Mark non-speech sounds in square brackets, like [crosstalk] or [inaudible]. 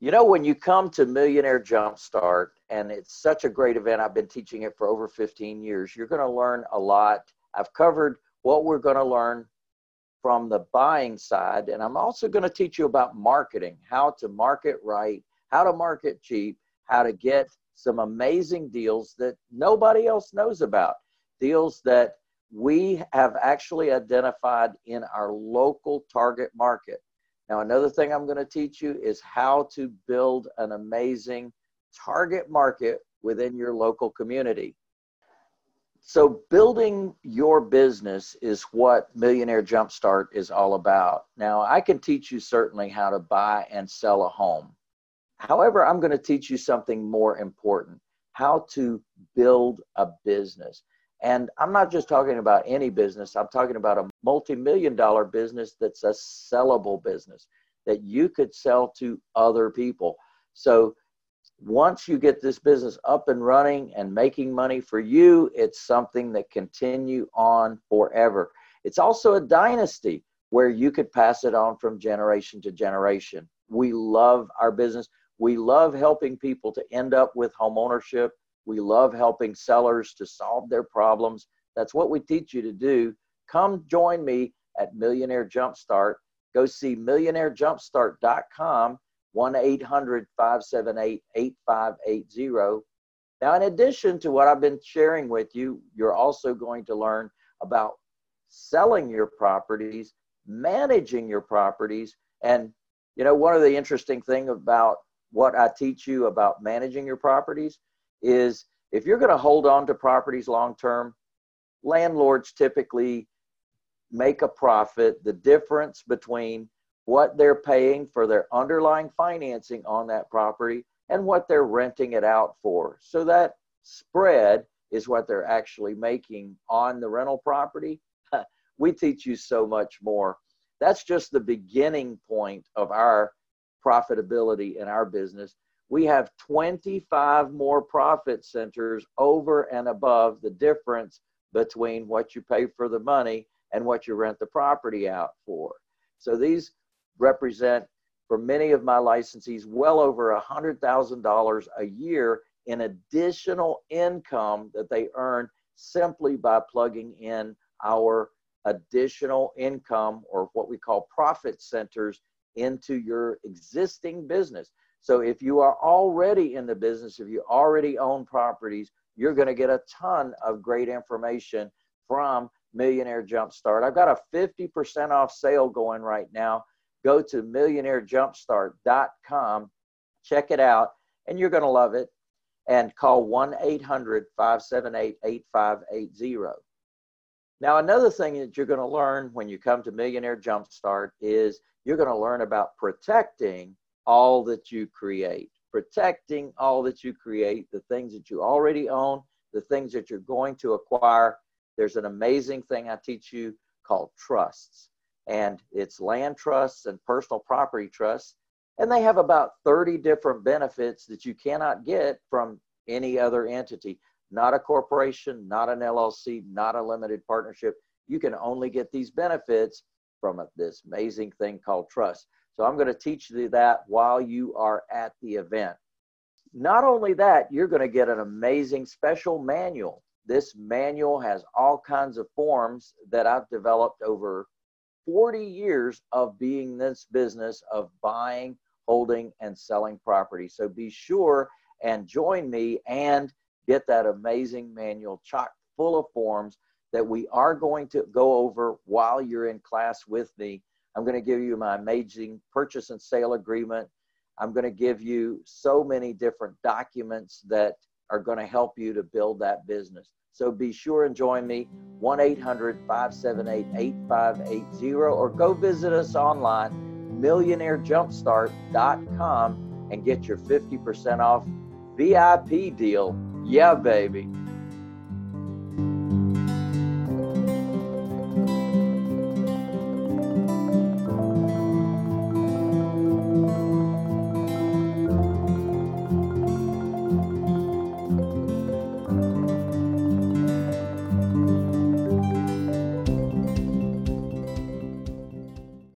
You know, when you come to Millionaire Jumpstart, and it's such a great event, I've been teaching it for over 15 years, you're going to learn a lot. I've covered what we're going to learn from the buying side, and I'm also going to teach you about marketing, how to market right, how to market cheap, how to get some amazing deals that nobody else knows about, deals that we have actually identified in our local target market. Now, another thing I'm going to teach you is how to build an amazing target market within your local community. So, building your business is what Millionaire Jumpstart is all about. Now, I can teach you certainly how to buy and sell a home. However, I'm going to teach you something more important how to build a business. And I'm not just talking about any business, I'm talking about a multi million dollar business that's a sellable business that you could sell to other people. So once you get this business up and running and making money for you, it's something that continue on forever. It's also a dynasty where you could pass it on from generation to generation. We love our business. We love helping people to end up with home ownership we love helping sellers to solve their problems. That's what we teach you to do. Come join me at Millionaire Jumpstart. Go see millionairejumpstart.com, 1 800 578 8580. Now, in addition to what I've been sharing with you, you're also going to learn about selling your properties, managing your properties, and you know, one of the interesting thing about what I teach you about managing your properties is if you're going to hold on to properties long term, landlords typically make a profit. The difference between what they're paying for their underlying financing on that property and what they're renting it out for. So that spread is what they're actually making on the rental property. [laughs] we teach you so much more. That's just the beginning point of our profitability in our business we have 25 more profit centers over and above the difference between what you pay for the money and what you rent the property out for. So these represent, for many of my licensees, well over $100,000 a year in additional income that they earn simply by plugging in our additional income or what we call profit centers into your existing business. So if you are already in the business, if you already own properties, you're going to get a ton of great information from Millionaire Jumpstart. I've got a 50% off sale going right now. Go to millionairejumpstart.com, check it out, and you're going to love it. And call 1 800 578 8580. Now, another thing that you're going to learn when you come to Millionaire Jumpstart is you're going to learn about protecting all that you create, protecting all that you create, the things that you already own, the things that you're going to acquire. There's an amazing thing I teach you called trusts, and it's land trusts and personal property trusts. And they have about 30 different benefits that you cannot get from any other entity, not a corporation, not an LLC, not a limited partnership. You can only get these benefits from this amazing thing called trust. So I'm going to teach you that while you are at the event. Not only that, you're going to get an amazing special manual. This manual has all kinds of forms that I've developed over 40 years of being this business of buying, holding, and selling property. So be sure and join me and get that amazing manual chock full of forms that we are going to go over while you're in class with me I'm going to give you my amazing purchase and sale agreement. I'm going to give you so many different documents that are going to help you to build that business. So be sure and join me 1 800 578 8580 or go visit us online, millionairejumpstart.com, and get your 50% off VIP deal. Yeah, baby.